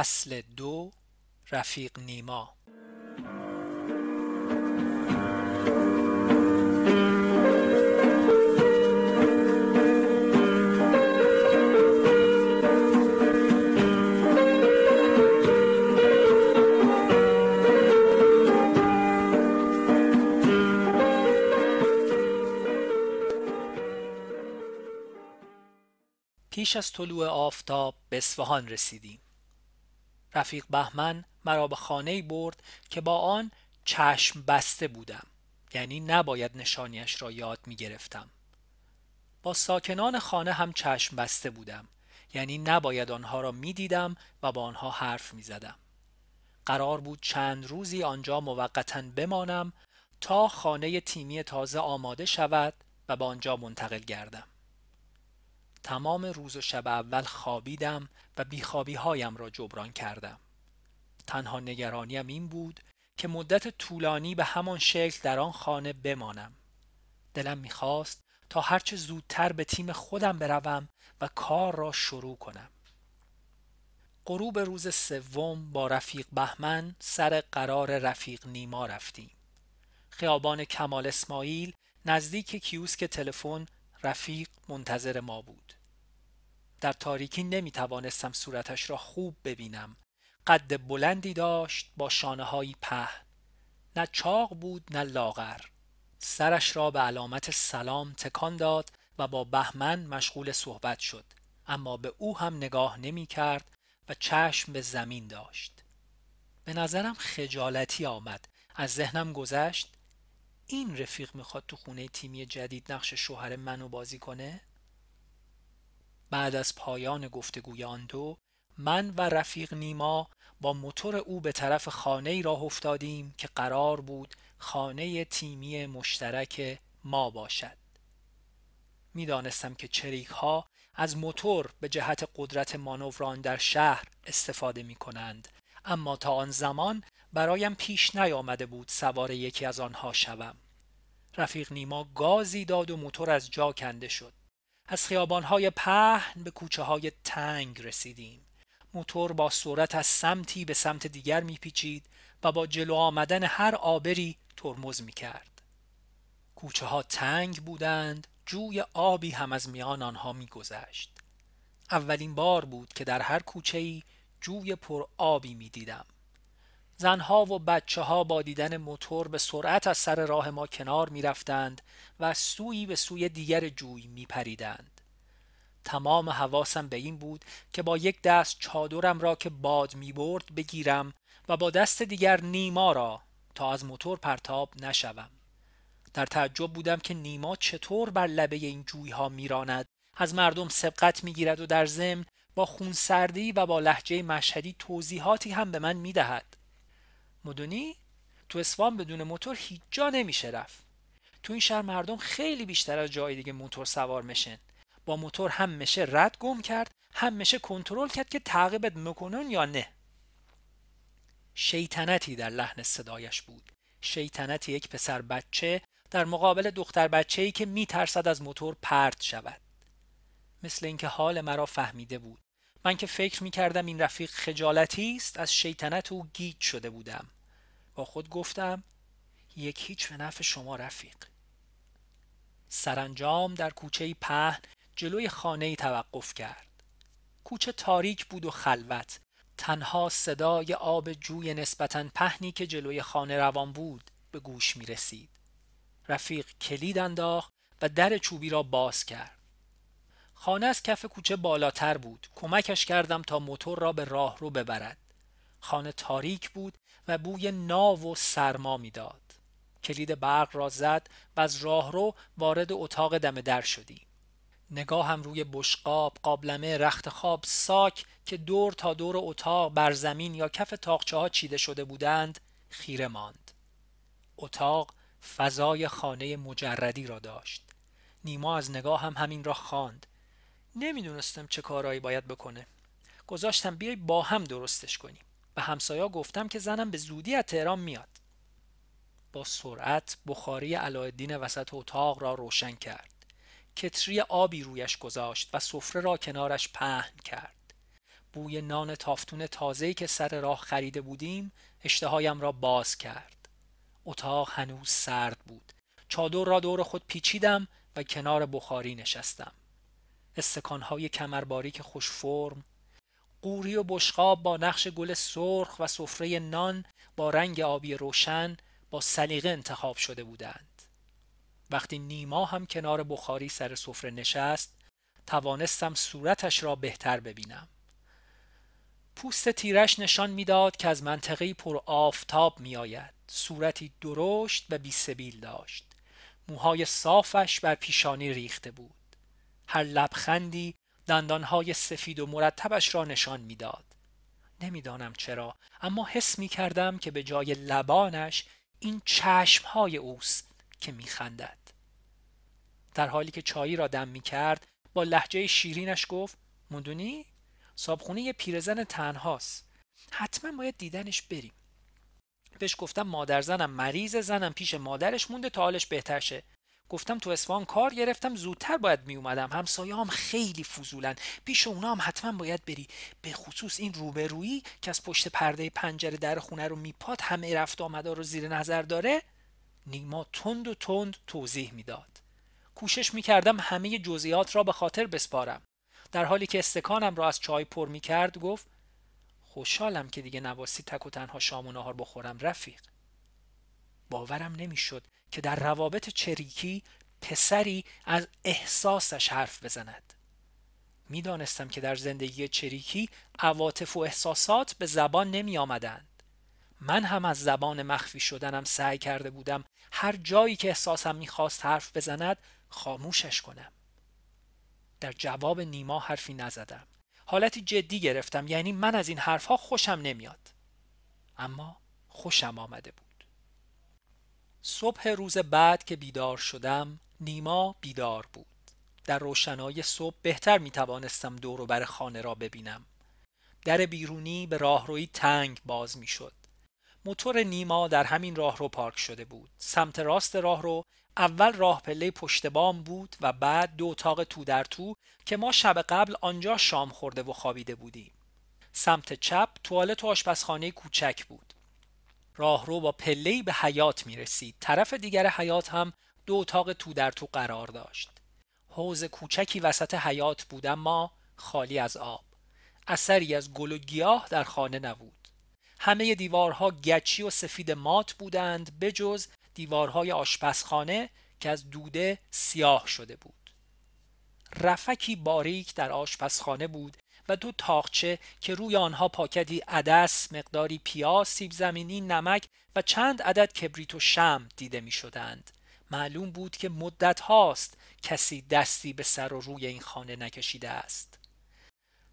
فصل دو رفیق نیما. پیش از طلوع آفتاب به اصفهان رسیدیم. رفیق بهمن مرا به خانه برد که با آن چشم بسته بودم. یعنی نباید نشانیش را یاد می گرفتم با ساکنان خانه هم چشم بسته بودم. یعنی نباید آنها را می دیدم و با آنها حرف می زدم. قرار بود چند روزی آنجا موقتا بمانم تا خانه تیمی تازه آماده شود و به آنجا منتقل گردم. تمام روز و شب اول خوابیدم و بیخوابی هایم را جبران کردم. تنها نگرانیم این بود که مدت طولانی به همان شکل در آن خانه بمانم. دلم می‌خواست تا هرچه زودتر به تیم خودم بروم و کار را شروع کنم. غروب روز سوم با رفیق بهمن سر قرار رفیق نیما رفتیم. خیابان کمال اسماعیل نزدیک کیوسک تلفن رفیق منتظر ما بود. در تاریکی نمی توانستم صورتش را خوب ببینم. قد بلندی داشت با شانه هایی پهن. نه چاق بود نه لاغر. سرش را به علامت سلام تکان داد و با بهمن مشغول صحبت شد. اما به او هم نگاه نمی کرد و چشم به زمین داشت. به نظرم خجالتی آمد. از ذهنم گذشت این رفیق می‌خواد تو خونه تیمی جدید نقش شوهر منو بازی کنه؟ بعد از پایان گفتگوی آن دو من و رفیق نیما با موتور او به طرف خانه ای راه افتادیم که قرار بود خانه تیمی مشترک ما باشد می‌دانستم که چریک ها از موتور به جهت قدرت مانوران در شهر استفاده می کنند اما تا آن زمان برایم پیش نیامده بود سوار یکی از آنها شوم. رفیق نیما گازی داد و موتور از جا کنده شد. از خیابانهای پهن به کوچه های تنگ رسیدیم. موتور با سرعت از سمتی به سمت دیگر میپیچید و با جلو آمدن هر آبری ترمز می‌کرد. کوچه ها تنگ بودند، جوی آبی هم از میان آنها میگذشت. اولین بار بود که در هر کوچه ای جوی پر آبی می‌دیدم. زنها و بچه ها با دیدن موتور به سرعت از سر راه ما کنار می رفتند و سوی به سوی دیگر جوی می پریدند. تمام حواسم به این بود که با یک دست چادرم را که باد می برد بگیرم و با دست دیگر نیما را تا از موتور پرتاب نشوم. در تعجب بودم که نیما چطور بر لبه این جوی ها میراند از مردم سبقت می‌گیرد و در ضمن با خونسردی و با لحجه مشهدی توضیحاتی هم به من می‌دهد مدونی تو اسفان بدون موتور هیچ جا نمیشه رفت. تو این شهر مردم خیلی بیشتر از جای دیگه موتور سوار مشن با موتور هم میشه رد گم کرد هم میشه کنترل کرد که تعقیبت می‌کنن یا نه. شیطنتی در لحن صدایش بود. شیطنت یک پسر بچه در مقابل دختر بچه ای که میترسد از موتور پرت شود. مثل اینکه حال مرا فهمیده بود. من که فکر می کردم این رفیق خجالتی است از شیطنت او گیج شده بودم. با خود گفتم یک هیچ به نفع شما رفیق. سرانجام در کوچه پهن جلوی خانه توقف کرد. کوچه تاریک بود و خلوت. تنها صدای آب جوی نسبتا پهنی که جلوی خانه روان بود به گوش می رسید رفیق کلید انداخت و در چوبی را باز کرد. خانه از کف کوچه بالاتر بود. کمکش کردم تا موتور را به راه رو ببرد. خانه تاریک بود و بوی ناو و سرما می‌داد. کلید برق را زد و از راهرو وارد اتاق دم در شدیم. نگاهم روی بشقاب قابلمه رخت خواب ساک که دور تا دور اتاق بر زمین یا کف تاقچه ها چیده شده بودند خیره ماند. اتاق فضای خانه مجردی را داشت. نیما از نگاه هم همین را خواند. نمی‌دونستم چه کارهایی باید بکنه. گذاشتم بیای با هم درستش کنیم. و همسایا گفتم که زنم به زودی از تهران میاد. با سرعت بخاری علایالدین وسط اتاق را روشن کرد. کتری آبی رویش گذاشت و سفره را کنارش پهن کرد. بوی نان تافتون تازه‌ای که سر راه خریده بودیم اشتهایم را باز کرد. اتاق هنوز سرد بود. چادر را دور خود پیچیدم و کنار بخاری نشستم. استکانهای کمرباری خوش فرم قوری و بشقاب با نقش گل سرخ و سفره نان با رنگ آبی روشن با سلیقه انتخاب شده بودند. وقتی نیما هم کنار بخاری سر سفره نشست توانستم صورتش را بهتر ببینم. پوست تیرش نشان می‌داد که از منطقه پر آفتاب میآید. صورتی درشت و بیسبیل داشت. موهای صافش بر پیشانی ریخته بود. هر لبخندی دندانهای سفید و مرتبش را نشان می‌داد. نمی‌دانم چرا اما حس می کردم که به جای لبانش این چشمهای اوست که میخندد. در حالی که چایی را دم می کرد با لحجه شیرینش گفت مندونی صابخونه یه پیرزن تنهاست. حتما باید دیدنش بریم. بهش گفتم مادر زنم مریض زنم پیش مادرش مونده تا حالش بهتر شه. گفتم تو اسفان کار گرفتم زودتر باید می اومدم هم خیلی فضولن. پیش اونا هم حتما باید بری. به خصوص این روبرویی که از پشت پرده پنجره در خونه رو میپاد همه رفت آمدا رو زیر نظر داره نیما تند و تند توضیح می‌داد. کوشش می‌کردم همه جزئیات را به خاطر بسپارم. در حالی که استکانم را از چای پر می‌کرد گفت خوشحالم که دیگه نواسی تک و تنها شام و نهار بخورم رفیق. باورم نمی‌شد که در روابط چریکی پسری از احساسش حرف بزند. می‌دانستم که در زندگی چریکی عواطف و احساسات به زبان نمی آمدند من هم از زبان مخفی شدنم سعی کرده بودم هر جایی که احساسم می‌خواست حرف بزند خاموشش کنم. در جواب نیما حرفی نزدم. حالتی جدی گرفتم یعنی من از این حرفها خوشم نمیاد. اما خوشم آمده بود. صبح روز بعد که بیدار شدم نیما بیدار بود. در روشنای صبح بهتر می توانستم دور بر خانه را ببینم. در بیرونی به راهروی تنگ باز می شد موتور نیما در همین راهرو پارک شده بود. سمت راست راهرو اول راه پله پشت بام بود و بعد دو اتاق تو در تو که ما شب قبل آنجا شام خورده و خوابیده بودیم. سمت چپ توالت و آشپزخانه کوچک بود. راهرو با پله‌ای به حیات می رسید طرف دیگر حیات هم دو اتاق تو در تو قرار داشت. حوز کوچکی وسط حیات بود اما خالی از آب. اثری از گل و گیاه در خانه نبود. همه دیوارها گچی و سفید مات بودند بجز دیوارهای آشپزخانه که از دوده سیاه شده بود. رفکی باریک در آشپزخانه بود و دو تاقچه که روی آنها پاکتی عدس، مقداری پیاز، سیب زمینی، نمک و چند عدد کبریت و شم دیده می شدند. معلوم بود که مدت هاست کسی دستی به سر و روی این خانه نکشیده است.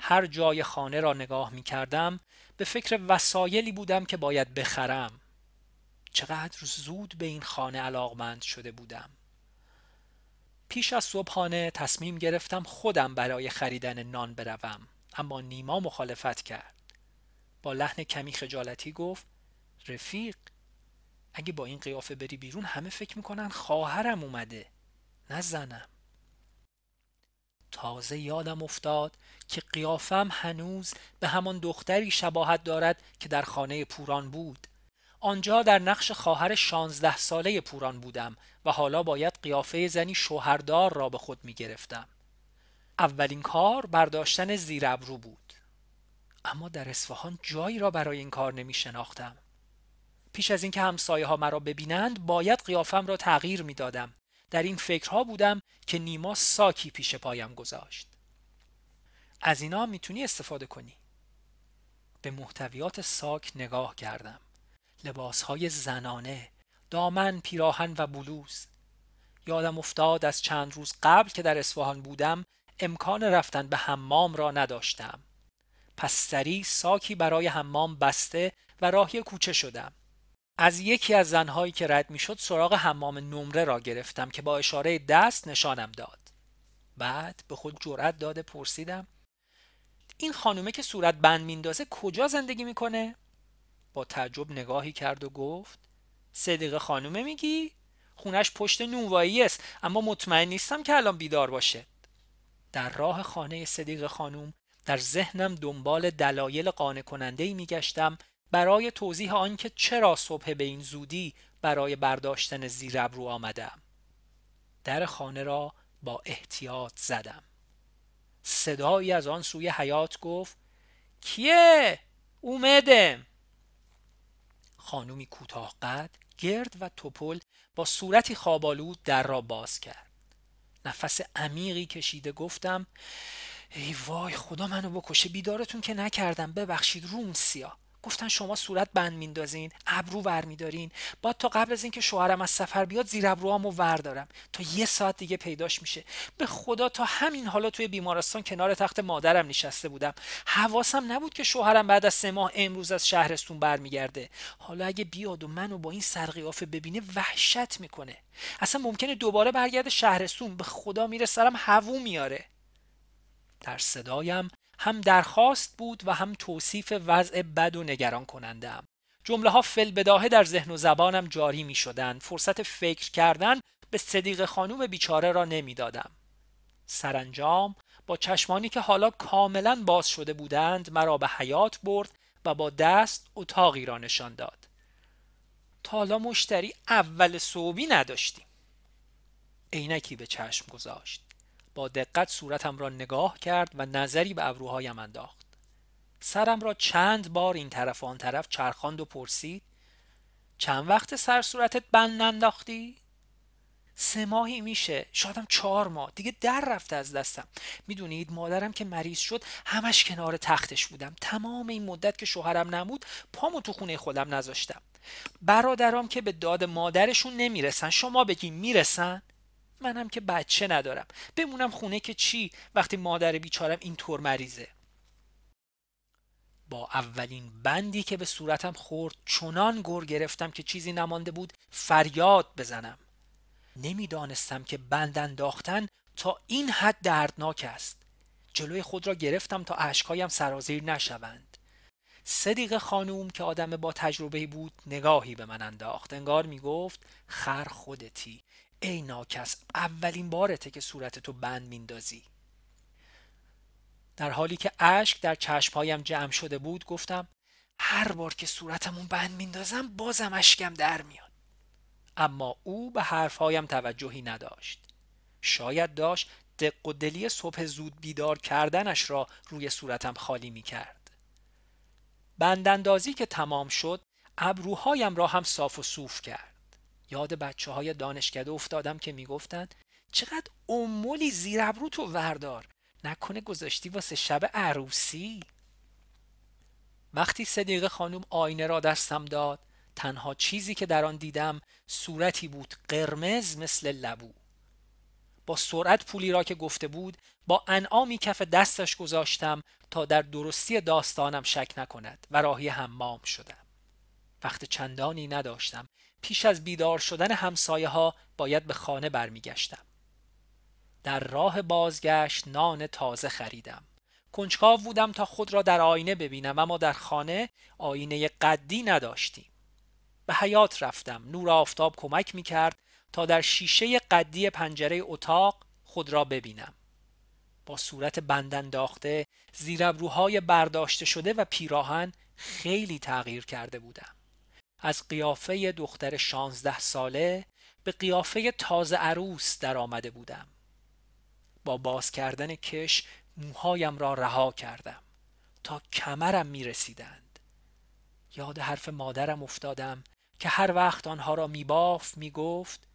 هر جای خانه را نگاه می کردم به فکر وسایلی بودم که باید بخرم. چقدر زود به این خانه علاقمند شده بودم. پیش از صبحانه تصمیم گرفتم خودم برای خریدن نان بروم اما نیما مخالفت کرد. با لحن کمی خجالتی گفت رفیق اگه با این قیافه بری بیرون همه فکر می‌کنن خواهرم اومده نه زنم. تازه یادم افتاد که قیافم هنوز به همان دختری شباهت دارد که در خانه پوران بود. آنجا در نقش خواهر شانزده ساله پوران بودم و حالا باید قیافه زنی شوهردار را به خود می گرفتم. اولین کار برداشتن زیر ابرو بود. اما در اصفهان جایی را برای این کار نمی شناختم. پیش از اینکه همسایه ها مرا ببینند باید قیافم را تغییر می دادم. در این فکرها بودم که نیما ساکی پیش پایم گذاشت. از اینا می‌تونی استفاده کنی. به محتویات ساک نگاه کردم. لباسهای زنانه دامن پیراهن و بلوز یادم افتاد از چند روز قبل که در اصفهان بودم امکان رفتن به حمام را نداشتم. پس سری ساکی برای حمام بسته و راهی کوچه شدم. از یکی از زنهایی که رد می‌شد سراغ حمام نمره را گرفتم که با اشاره دست نشانم داد. بعد به خود جرأت داده پرسیدم این خانومه که صورت بند میندازه کجا زندگی می‌کنه؟ با تعجب نگاهی کرد و گفت صدیق خانومه میگی؟ خونش پشت نونوایی است اما مطمئن نیستم که الان بیدار باشه. در راه خانه صدیق خانوم در ذهنم دنبال دلایل قانع کننده ای میگشتم برای توضیح آنکه چرا صبح به این زودی برای برداشتن زیر ابرو آمدم. در خانه را با احتیاط زدم. صدایی از آن سوی حیات گفت کیه؟ اومدم. خانومی کوتاه قد گرد و توپل با صورتی خوابالود در را باز کرد. نفس عمیقی کشیده گفتم ای وای خدا منو بکشه بیدارتون که نکردم ببخشید روم سیاه. گفتن شما صورت بند میندازین ابرو ور میدارین. بعد تا قبل از اینکه شوهرم از سفر بیاد زیر ابروامو ور دارم. تا یه ساعت دیگه پیداش میشه. به خدا تا همین حالا توی بیمارستان کنار تخت مادرم نشسته بودم. حواسم نبود که شوهرم بعد از سه ماه امروز از شهرستون برمیگرده. حالا اگه بیاد و منو با این سرقیافه ببینه وحشت می‌کنه. اصلا ممکنه دوباره برگرده شهرستون. به خدا میره سرم هوو میاره. در صدایم هم درخواست بود و هم توصیف وضع بد و نگران کننده جمله ها فل بداهه در ذهن و زبانم جاری می شدن. فرصت فکر کردن به صدیق خانوم بیچاره را نمی‌دادم. سرانجام با چشمانی که حالا کاملا باز شده بودند مرا به حیات برد و با دست اتاقی را نشان داد. تا حالا مشتری اول صوبی نداشتیم. عینکی به چشم گذاشت. با دقت صورتم را نگاه کرد و نظری به ابروهایم انداخت. سرم را چند بار این طرف آن طرف چرخاند و پرسید چند وقت سر صورتت بند ننداختی؟ سه ماهی میشه شادم چهار ماه دیگه در رفته از دستم. می‌دونید مادرم که مریض شد همش کنار تختش بودم. تمام این مدت که شوهرم نمود پامو تو خونه خودم نذاشتم. برادرام که به داد مادرشون نمی‌رسن شما بگیم می‌رسن؟ منم که بچه ندارم. بمونم خونه که چی؟ وقتی مادر بیچارم اینطور مریضه. با اولین بندی که به صورتم خورد چنان گر گرفتم که چیزی نمانده بود فریاد بزنم. نمی‌دانستم که بند انداختن تا این حد دردناک است. جلوی خود را گرفتم تا اشکایم سرازیر نشوند. صدیق خانوم که آدم با تجربه بود نگاهی به من انداخت. انگار می گفت خر خودتی. ای ناکس اولین بارته که صورتتو بند میندازی در حالی که اشک در چشمهایم جمع شده بود گفتم هر بار که صورتمون بند میندازم بازم اشکم در میاد اما او به حرفهایم توجهی نداشت شاید داشت دق و دلی صبح زود بیدار کردنش را روی صورتم خالی می کرد. بنداندازی که تمام شد ابروهایم را هم صاف و صوف کرد. یاد بچه های دانشکده افتادم که می‌گفتند چقدر امولی زیر ابرو تو وردار. نکنه گذاشتی واسه شب عروسی؟ وقتی صدیق خانم آینه را دستم داد تنها چیزی که در آن دیدم صورتی بود قرمز مثل لبو. با سرعت پولی را که گفته بود با انعامی کف دستش گذاشتم تا در درستی داستانم شک نکند و راهی حمام شدم. وقت چندانی نداشتم پیش از بیدار شدن همسایه ها باید به خانه برمیگشتم. در راه بازگشت نان تازه خریدم. کنجکاو بودم تا خود را در آینه ببینم اما در خانه آینه قدی نداشتیم. به حیات رفتم. نور آفتاب کمک می کرد تا در شیشه قدی پنجره اتاق خود را ببینم. با صورت بند انداخته زیرابروهای برداشته شده و پیراهن خیلی تغییر کرده بودم. از قیافه دختر شانزده ساله به قیافه تازه عروس در آمده بودم. با باز کردن کش موهایم را رها کردم تا کمرم می رسیدند یاد حرف مادرم افتادم که هر وقت آنها را می باف می گفت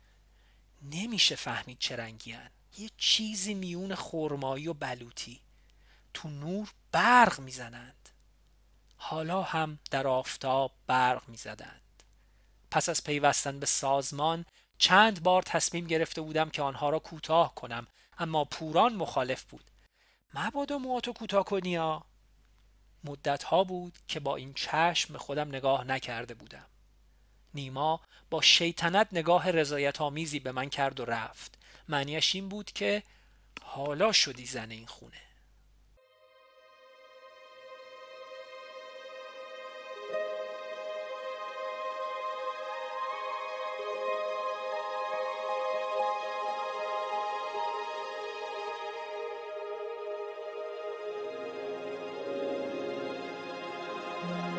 نمیشه فهمید چه رنگی یه چیزی میون خرمایی و بلوطی. تو نور برق می‌زنند. حالا هم در آفتاب برق می زدند. پس از پیوستن به سازمان چند بار تصمیم گرفته بودم که آنها را کوتاه کنم اما پوران مخالف بود. مبادا مواتو کوتاه کنی ها مدت ها بود که با این چشم خودم نگاه نکرده بودم. نیما با شیطنت نگاه رضایت آمیزی به من کرد و رفت. معنیش این بود که حالا شدی زن این خونه. Bye.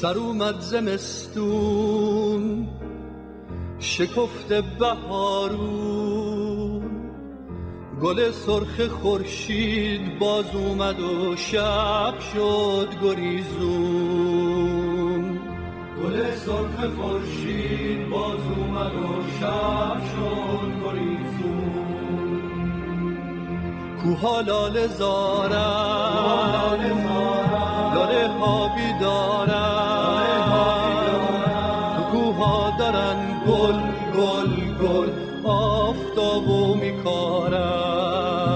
سر اومد زمستون شکفت بهارون. گل سرخ خورشید باز اومد و شب شد گریزون. گل سرخ خورشید باز اومد و شب شد گریزون. کوها لاله زارن. لاله ها بیدارن. گل گل گل آفتابو میکارن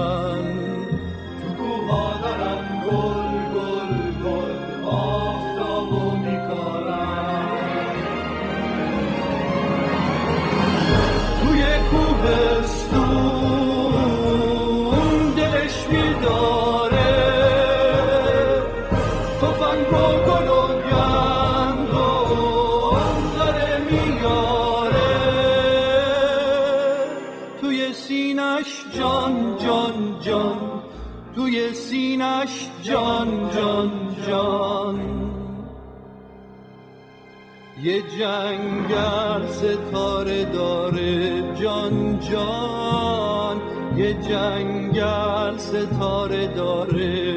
سینش جان جان جان. توی سینش جان جان جان. یه جنگل ستاره داره جان جان. یه جنگل ستاره داره